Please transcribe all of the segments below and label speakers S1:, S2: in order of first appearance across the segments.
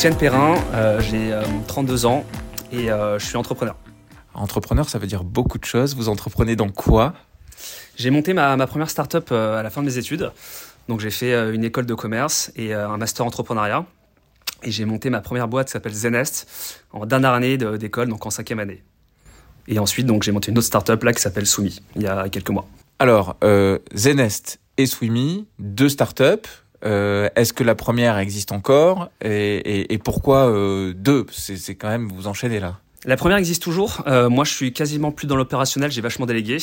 S1: Étienne Perrin, euh, j'ai 32 ans et je suis entrepreneur.
S2: Entrepreneur, ça veut dire beaucoup de choses. Vous entreprenez dans quoi?
S1: J'ai monté ma, ma première start-up à la fin de mes études. Donc j'ai fait une école de commerce et un master entrepreneuriat. Et j'ai monté ma première boîte qui s'appelle Zenest en dernière année d'école, donc en cinquième année. Et ensuite, donc, j'ai monté une autre startup là qui s'appelle Soumi, il y a quelques mois.
S2: Alors, euh, Zenest et Swimi, deux startups. Euh, Est-ce que la première existe encore et, pourquoi euh, deux? C'est quand même vous enchaînez là.
S1: La première existe toujours. Euh, moi, je suis quasiment plus dans l'opérationnel. J'ai vachement délégué.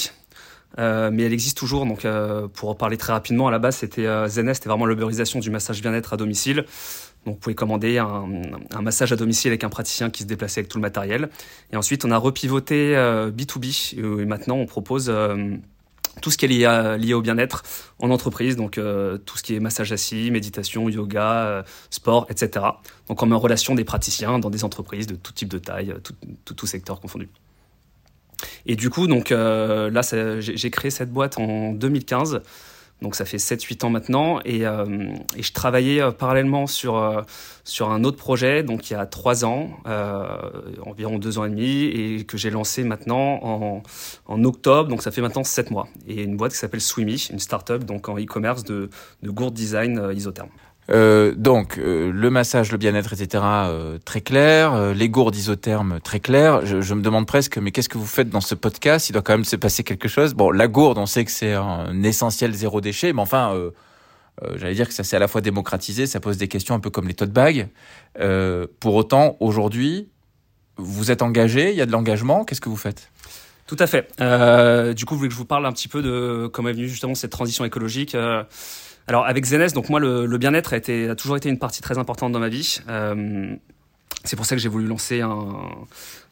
S1: Mais elle existe toujours. Donc, pour en parler très rapidement, à la base, c'était Zenest, c'était vraiment l'ubérisation du massage bien-être à domicile. Donc, vous pouvez commander un, massage à domicile avec un praticien qui se déplaçait avec tout le matériel. Et ensuite, on a repivoté euh, B2B. Et maintenant, on propose tout ce qui est lié, au bien-être en entreprise. Donc, euh, tout ce qui est massage assis, méditation, yoga, euh, sport, etc. Donc, en relation des praticiens dans des entreprises de tout type de taille, tout, tout, tout secteur confondu. Et du coup, donc euh, là, j'ai créé cette boîte en 2015. Donc ça fait 7-8 ans maintenant et, euh, et, je travaillais euh, parallèlement sur, euh, sur un autre projet, donc il y a 3 ans, euh, environ 2 ans et demi, et que j'ai lancé maintenant en, en, octobre, donc ça fait maintenant 7 mois. Et une boîte qui s'appelle Swimmy, une start-up donc en e-commerce de, de gourde design euh, isotherme.
S2: Euh, donc euh, le massage, le bien-être, etc. Euh, très clair. Euh, les gourdes isothermes, très clair. Je, je, me demande presque, mais qu'est-ce que vous faites dans ce podcast? Il doit quand même se passer quelque chose. Bon, la gourde, on sait que c'est un essentiel zéro déchet, mais enfin, euh, j'allais dire que ça s'est à la fois démocratisé, ça pose des questions un peu comme les tote bags. pour autant, aujourd'hui, vous êtes engagé, il y a de l'engagement. Qu'est-ce que vous faites?
S1: Tout à fait. Euh, du coup, vous voulez que je vous parle un petit peu de comment est venue justement cette transition écologique. Euh, alors avec Zenest, donc moi le, le bien-être a, a toujours été une partie très importante dans ma vie. Euh, c'est pour ça que j'ai voulu lancer un,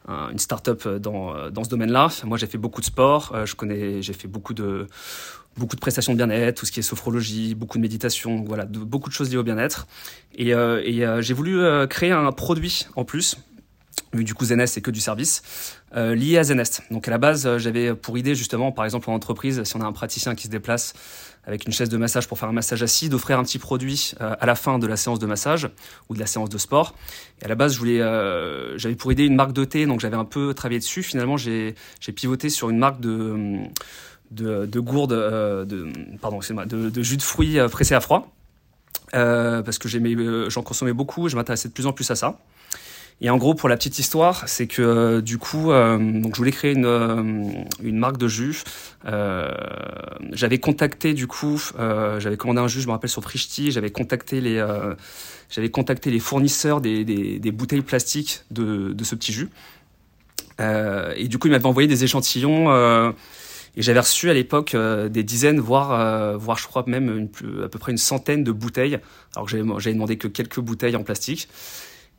S1: un, une start-up dans, dans ce domaine-là. Moi j'ai fait beaucoup de sport, euh, je connais, j'ai fait beaucoup de beaucoup de prestations de bien-être, tout ce qui est sophrologie, beaucoup de méditation, voilà, beaucoup de choses liées au bien-être. Et, euh, et j'ai voulu créer un produit en plus du coup Zenest c'est que du service euh, lié à Zenest. Donc à la base euh, j'avais pour idée justement par exemple en entreprise si on a un praticien qui se déplace avec une chaise de massage pour faire un massage assis d'offrir un petit produit euh, à la fin de la séance de massage ou de la séance de sport. Et à la base j'avais pour idée une marque de thé donc j'avais un peu travaillé dessus. Finalement j'ai pivoté sur une marque de de, de gourde de pardon c'est de, de jus de fruits pressé à froid. parce que j'en consommais beaucoup, je m'intéressais de plus en plus à ça. Et en gros, pour la petite histoire, c'est que euh, du coup, euh, donc je voulais créer une, euh, une marque de jus. Euh, j'avais contacté du coup, j'avais commandé un jus, je me rappelle sur Frishti, j'avais contacté les, j'avais contacté les fournisseurs des, des, des, bouteilles plastiques de, de ce petit jus. et du coup, ils m'avaient envoyé des échantillons. et j'avais reçu à l'époque des dizaines, voire, voire je crois même une, à peu près une centaine de bouteilles, alors que j'avais demandé que quelques bouteilles en plastique.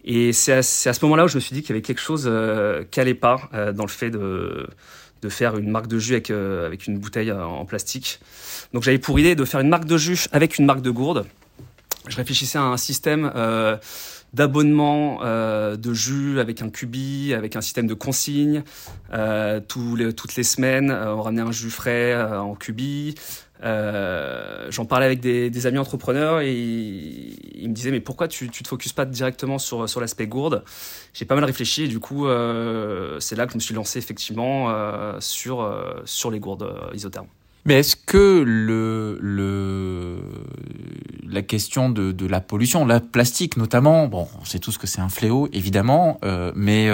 S1: Et c'est à, ce moment-là où je me suis dit qu'il y avait quelque chose euh, qui n'allait pas euh, dans le fait de, faire une marque de jus avec, euh, une bouteille en plastique. Donc j'avais pour idée de faire une marque de jus avec une marque de gourde. Je réfléchissais à un système d'abonnement de jus avec un cubi, avec un système de consigne. toutes les semaines, on ramenait un jus frais en cubi. Euh, j'en parlais avec des, amis entrepreneurs et ils, me disaient mais pourquoi tu, tu te focuses pas directement sur, sur l'aspect gourde? J'ai pas mal réfléchi et du coup euh, c'est là que je me suis lancé effectivement euh, sur, sur les gourdes isothermes.
S2: Mais est-ce que le, le, la question de, de la pollution, la plastique notamment, bon, on sait tous que c'est un fléau évidemment, mais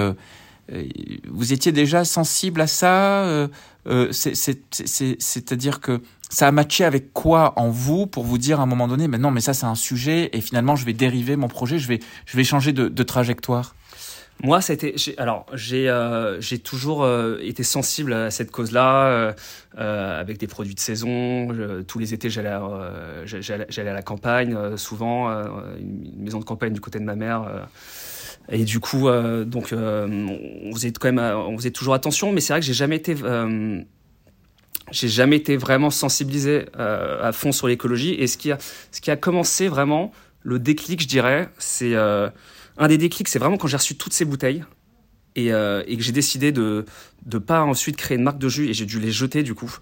S2: vous étiez déjà sensible à ça euh, C'est-à-dire que ça a matché avec quoi en vous pour vous dire à un moment donné, mais non, mais ça c'est un sujet et finalement je vais dériver mon projet, je vais, je vais changer de, trajectoire
S1: moi, été. Alors, j'ai euh, toujours euh, été sensible à cette cause-là, euh, avec des produits de saison. Tous les étés, j'allais j'allais à la campagne, souvent une maison de campagne du côté de ma mère. et du coup, donc, on faisait quand même, on faisait toujours attention. Mais c'est vrai que j'ai jamais été j'ai jamais été vraiment sensibilisé euh, à fond sur l'écologie. Et ce qui a, ce qui a commencé vraiment, le déclic, je dirais, c'est euh, un des déclics, c'est vraiment quand j'ai reçu toutes ces bouteilles et, euh, que j'ai décidé de ne pas ensuite créer une marque de jus et j'ai dû les jeter du coup.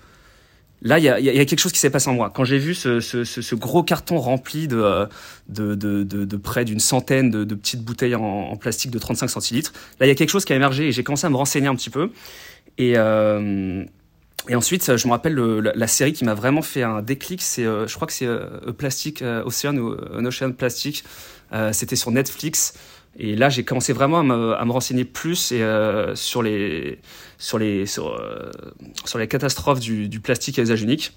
S1: là, il y a, y a, quelque chose qui s'est passé en moi. Quand j'ai vu ce, ce, gros carton rempli de, de, de, près d'une centaine de, petites bouteilles en, plastique de 35 centilitres, là, il y a quelque chose qui a émergé et j'ai commencé à me renseigner un petit peu. Et, et ensuite, je me rappelle la, série qui m'a vraiment fait un déclic, c'est, euh, je crois que c'est euh, Plastic Ocean ou An Ocean Plastic. C'était sur Netflix. Et là, j'ai commencé vraiment à me, renseigner plus euh, sur, les, sur, les, sur, euh, les catastrophes du, plastique à usage unique.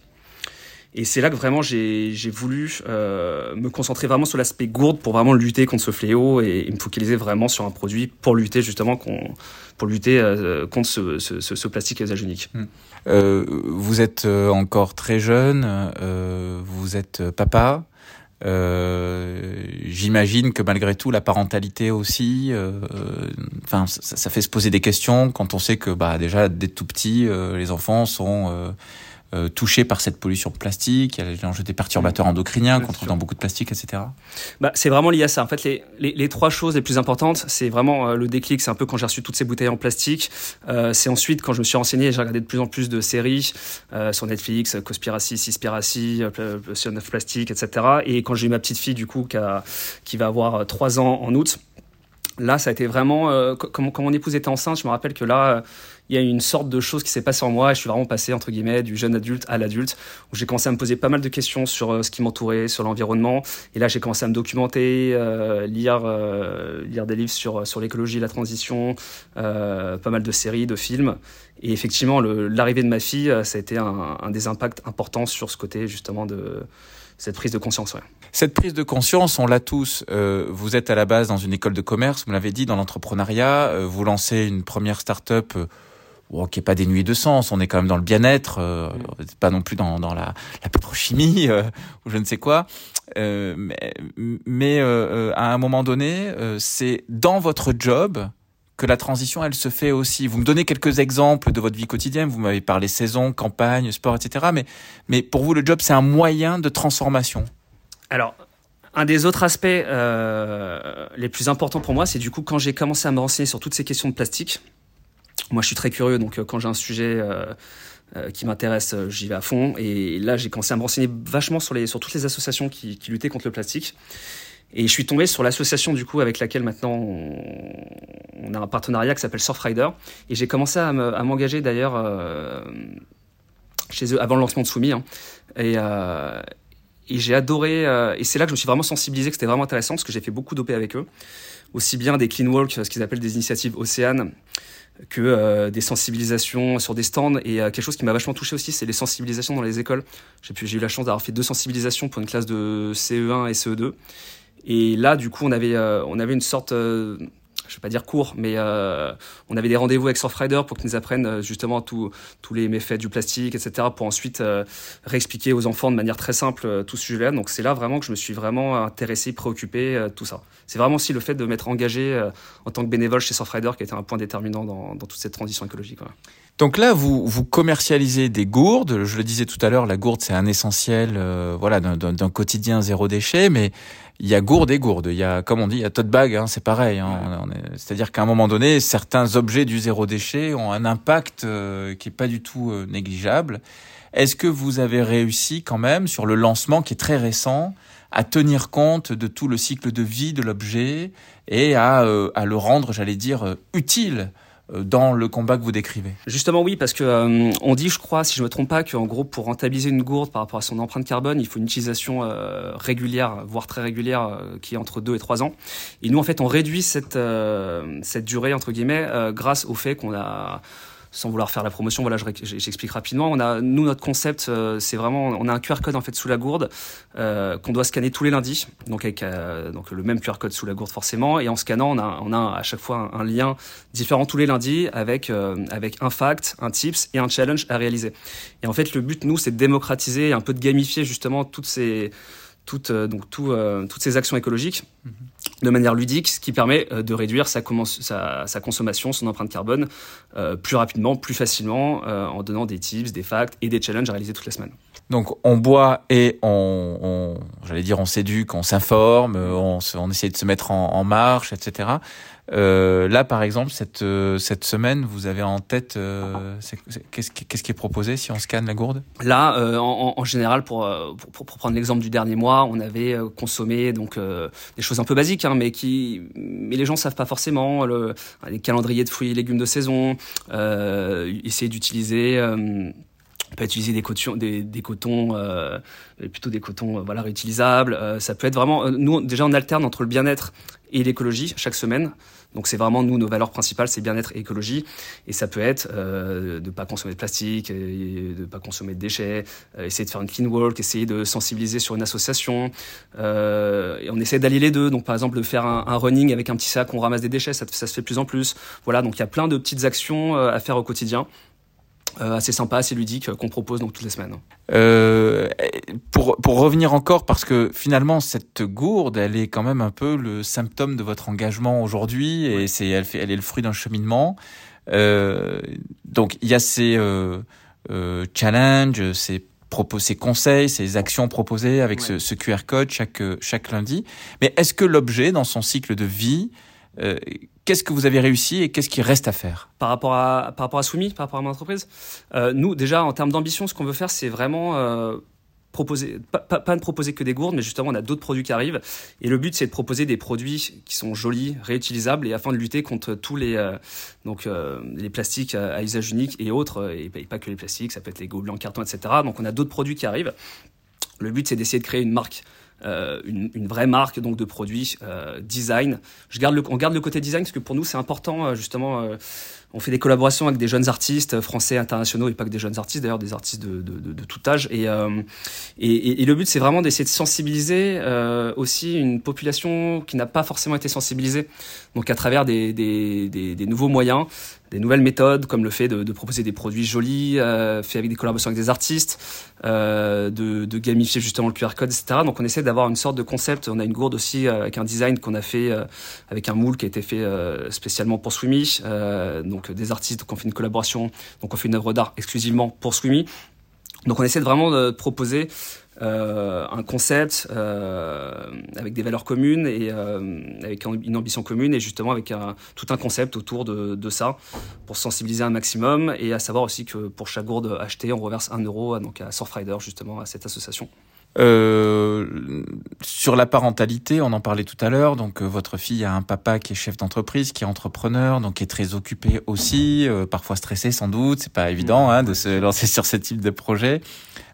S1: Et c'est là que vraiment j'ai voulu euh, me concentrer vraiment sur l'aspect gourde pour vraiment lutter contre ce fléau et, me focaliser vraiment sur un produit pour lutter justement pour lutter euh, contre ce, ce, ce, plastique à usage unique.
S2: Hmm. Euh, vous êtes euh, encore très jeune, vous êtes papa. Euh, J'imagine que malgré tout, la parentalité aussi, euh, enfin, ça, ça, fait se poser des questions quand on sait que, bah, déjà dès tout petit, euh, les enfants sont euh, touchés par cette pollution plastique, il y a l'enjeu des perturbateurs endocriniens qu'on trouve dans beaucoup de plastique, etc.
S1: Bah, c'est vraiment lié à ça. En fait, les, les, les trois choses les plus importantes, c'est vraiment euh, le déclic, c'est un peu quand j'ai reçu toutes ces bouteilles en plastique. Euh, c'est ensuite quand je me suis renseigné, j'ai regardé de plus en plus de séries euh, sur Netflix, Cospiracy, Cispiracy, Ocean of Plastic, etc. Et quand j'ai eu ma petite fille, du coup, qui, a, qui va avoir trois ans en août, là, ça a été vraiment, euh, comme, mon épouse était enceinte, je me rappelle que là, il y a une sorte de chose qui s'est passée en moi et je suis vraiment passé, entre guillemets, du jeune adulte à l'adulte, où j'ai commencé à me poser pas mal de questions sur euh, ce qui m'entourait, sur l'environnement. Et là, j'ai commencé à me documenter, euh, lire, euh, lire des livres sur, sur l'écologie, la transition, euh, pas mal de séries, de films. Et effectivement, l'arrivée de ma fille, ça a été un, un des impacts importants sur ce côté, justement, de cette prise de conscience. Ouais.
S2: Cette prise de conscience, on l'a tous. Euh, vous êtes à la base dans une école de commerce, vous l'avez dit, dans l'entrepreneuriat. Euh, vous lancez une première start-up euh, qui est pas dénuée de sens. On est quand même dans le bien-être, euh, mm. pas non plus dans, dans la, la pétrochimie euh, ou je ne sais quoi. Euh, mais, mais à un moment donné, c'est dans votre job que la transition, elle se fait aussi. Vous me donnez quelques exemples de votre vie quotidienne. Vous m'avez parlé saison, campagne, sport, etc. Mais, mais pour vous, le job, c'est un moyen de transformation.
S1: Alors, un des autres aspects euh, les plus importants pour moi, c'est du coup quand j'ai commencé à me renseigner sur toutes ces questions de plastique. Moi, je suis très curieux, donc euh, quand j'ai un sujet euh, qui m'intéresse, j'y vais à fond. Et là, j'ai commencé à me renseigner vachement sur, les, sur toutes les associations qui, luttaient contre le plastique. Et je suis tombé sur l'association du coup avec laquelle maintenant a un partenariat qui s'appelle Surfrider. Et j'ai commencé à m'engager d'ailleurs euh, chez eux avant le lancement de Soumis. Hein. Et, euh, et j'ai adoré. Euh, et c'est là que je me suis vraiment sensibilisé que c'était vraiment intéressant parce que j'ai fait beaucoup d'OP avec eux. Aussi bien des clean walk, ce qu'ils appellent des initiatives océanes, que des sensibilisations sur des stands. Et quelque chose qui m'a vachement touché aussi, c'est les sensibilisations dans les écoles. J'ai eu la chance d'avoir fait deux sensibilisations pour une classe de CE1 et CE2. Et là, du coup, on avait, on avait une sorte, je vais pas dire cours, mais euh, on avait des rendez-vous avec Surfrider pour qu'ils nous apprennent justement tous les méfaits du plastique, etc., pour ensuite réexpliquer aux enfants de manière très simple tout ce sujet-là. Donc c'est là vraiment que je me suis vraiment intéressé, préoccupé, tout ça. C'est vraiment aussi le fait de m'être engagé en tant que bénévole chez Surfrider qui était un point déterminant dans, dans toute cette transition écologique.
S2: Donc là, vous, vous commercialisez des gourdes. Je le disais tout à l'heure, la gourde, c'est un essentiel voilà, d'un quotidien zéro déchet, mais il y a gourde et gourde. Il y a, comme on dit, il y a tote bag, hein, c'est pareil. Hein, C'est-à-dire qu'à un moment donné, certains objets du zéro déchet ont un impact euh, qui est pas du tout euh, négligeable. Est-ce que vous avez réussi quand même sur le lancement qui est très récent à tenir compte de tout le cycle de vie de l'objet et à, euh, à le rendre, j'allais dire, utile euh, dans le combat que vous décrivez
S1: Justement oui, parce que euh, on dit, je crois, si je me trompe pas, qu'en gros pour rentabiliser une gourde par rapport à son empreinte carbone, il faut une utilisation euh, régulière, voire très régulière, qui est entre 2 et 3 ans. Et nous en fait, on réduit cette cette durée entre guillemets grâce au fait qu'on a sans vouloir faire la promotion, voilà, j'explique rapidement. On a, nous, notre concept, euh, c'est vraiment, on a un QR code en fait sous la gourde euh, qu'on doit scanner tous les lundis, donc avec euh, donc le même QR code sous la gourde forcément. Et en scannant, on a, on a à chaque fois un, lien différent tous les lundis avec avec un fact, un tips et un challenge à réaliser. Et en fait, le but, nous, c'est de démocratiser, un peu de gamifier justement toutes ces toutes, donc tout, toutes ces actions écologiques. Mm-hmm de manière ludique, ce qui permet euh, de réduire sa, consommation, son empreinte carbone euh, plus rapidement, plus facilement, euh, en donnant des tips, des facts et des challenges à réaliser toutes les semaines.
S2: Donc on boit et on, j'allais dire on s'éduque, on s'informe, on, on essaie de se mettre en marche, etc. Euh, là, par exemple, cette, euh, cette semaine, vous avez en tête, euh, qu'est-ce qui, est proposé si on scanne la gourde?
S1: Là, en, général, pour, pour, prendre l'exemple du dernier mois, on avait consommé donc des choses un peu basiques, hein, mais qui, mais les gens savent pas forcément le, les calendriers de fruits et légumes de saison, essayer d'utiliser on peut utiliser des cotons, des, des plutôt des cotons voilà réutilisables. Ça peut être vraiment. nous déjà on alterne entre le bien-être et l'écologie chaque semaine. Donc c'est vraiment nous nos valeurs principales, c'est bien-être et écologie. Et ça peut être euh, de pas consommer de plastique, de pas consommer de déchets, euh, essayer de faire une clean walk, essayer de sensibiliser sur une association. Euh, et on essaie d'allier les deux. Donc par exemple de faire un, un, running avec un petit sac, on ramasse des déchets, ça, ça se fait de plus en plus. Voilà, donc il y a plein de petites actions à faire au quotidien. Euh, assez sympa, assez ludique qu'on propose donc toutes les semaines.
S2: Euh, pour, pour revenir encore, parce que finalement cette gourde, elle est quand même un peu le symptôme de votre engagement aujourd'hui et c'est elle, fait, elle est le fruit d'un cheminement. Euh, donc il y a ces euh, euh challenges, ces propos, ces conseils, ces actions proposées avec ouais. ce, ce, QR code chaque chaque lundi. Mais est-ce que l'objet dans son cycle de vie euh, qu'est-ce que vous avez réussi et qu'est-ce qui reste à faire
S1: Par rapport à, par rapport à par rapport à mon entreprise, euh, nous, déjà, en termes d'ambition, ce qu'on veut faire, c'est vraiment euh, proposer, pas, ne proposer que des gourdes, mais justement, on a d'autres produits qui arrivent. Et le but, c'est de proposer des produits qui sont jolis, réutilisables, et afin de lutter contre tous les, euh, donc, les plastiques à, à, usage unique et autres, et, et, pas que les plastiques, ça peut être les gobelets en carton, etc. Donc, on a d'autres produits qui arrivent. Le but, c'est d'essayer de créer une marque euh, une, une, vraie marque donc de produits euh, design. Je garde le, on garde le côté design parce que pour nous c'est important euh, justement. Euh, on fait des collaborations avec des jeunes artistes français, internationaux et pas que des jeunes artistes d'ailleurs, des artistes de, de, de, de, tout âge. Et, euh, et, et, le but c'est vraiment d'essayer de sensibiliser aussi une population qui n'a pas forcément été sensibilisée. Donc à travers des, des, des, des nouveaux moyens, des nouvelles méthodes comme le fait de, de proposer des produits jolis, euh, faits avec des collaborations avec des artistes, euh, de, de, gamifier justement le QR code, etc. Donc on essaie d'avoir une sorte de concept. On a une gourde aussi euh, avec un design qu'on a fait euh, avec un moule qui a été fait euh, spécialement pour Swimmy. donc des artistes, donc on fait une collaboration, donc on fait une œuvre d'art exclusivement pour Swimmy. Donc on essaie de vraiment de proposer euh, un concept euh, avec des valeurs communes et euh, avec une ambition commune et justement avec tout un concept autour de, ça pour sensibiliser un maximum et à savoir aussi que pour chaque gourde achetée on reverse un euro donc à Surfrider justement à cette association.
S2: Euh, sur la parentalité, on en parlait tout à l'heure. Donc, euh, votre fille a un papa qui est chef d'entreprise, qui est entrepreneur, donc qui est très occupé aussi, euh, parfois stressé sans doute. C'est pas évident hein, de se lancer sur ce type de projet.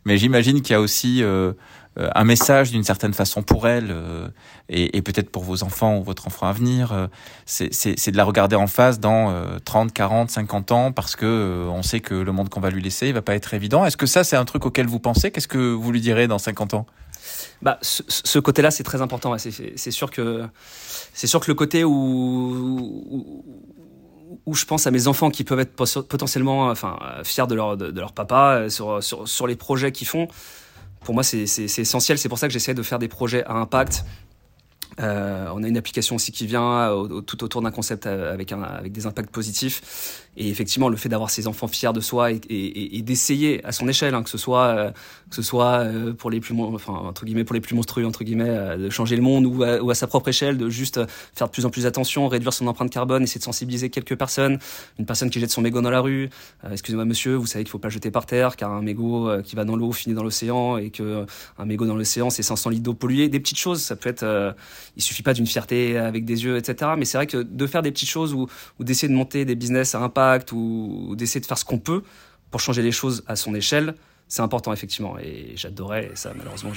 S2: Mais j'imagine qu'il y a aussi euh, un message d'une certaine façon pour elle euh, et, peut-être pour vos enfants ou votre enfant à venir. Euh, c'est de la regarder en face dans 30, 40, 50 ans parce que on sait que le monde qu'on va lui laisser, il va pas être évident. Est-ce que ça, c'est un truc auquel vous pensez? Qu'est-ce que vous lui direz dans 50 ans?
S1: Bah, ce, côté-là, c'est très important. C'est sûr que c'est sûr que le côté où, je pense à mes enfants qui peuvent être potentiellement enfin, fiers de leur, de, leur papa sur, sur les projets qu'ils font. Pour moi, c'est essentiel. C'est pour ça que j'essaie de faire des projets à impact euh, on a une application aussi qui vient tout autour d'un concept euh, avec, un, avec des impacts positifs. Et effectivement, le fait d'avoir ses enfants fiers de soi et, et, et d'essayer à son échelle, hein, que ce soit euh, que ce soit euh, pour les plus enfin entre guillemets pour les plus monstrueux entre guillemets, de changer le monde ou à, sa propre échelle, de juste faire de plus en plus attention, réduire son empreinte carbone, essayer de sensibiliser quelques personnes. Une personne qui jette son mégot dans la rue, excusez-moi monsieur, vous savez qu'il faut pas jeter par terre car un mégot qui va dans l'eau finit dans l'océan et que un mégot dans l'océan c'est 500 litres d'eau polluée. Des petites choses, ça peut être il suffit pas d'une fierté avec des yeux, etc. Mais c'est vrai que de faire des petites choses ou, d'essayer de monter des business à impact ou, d'essayer de faire ce qu'on peut pour changer les choses à son échelle, c'est important effectivement. Et j'adorais ça. Malheureusement,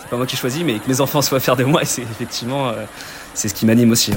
S1: c'est pas moi qui choisis, mais que mes enfants soient fiers de moi, c'est effectivement euh, c'est ce qui m'anime aussi.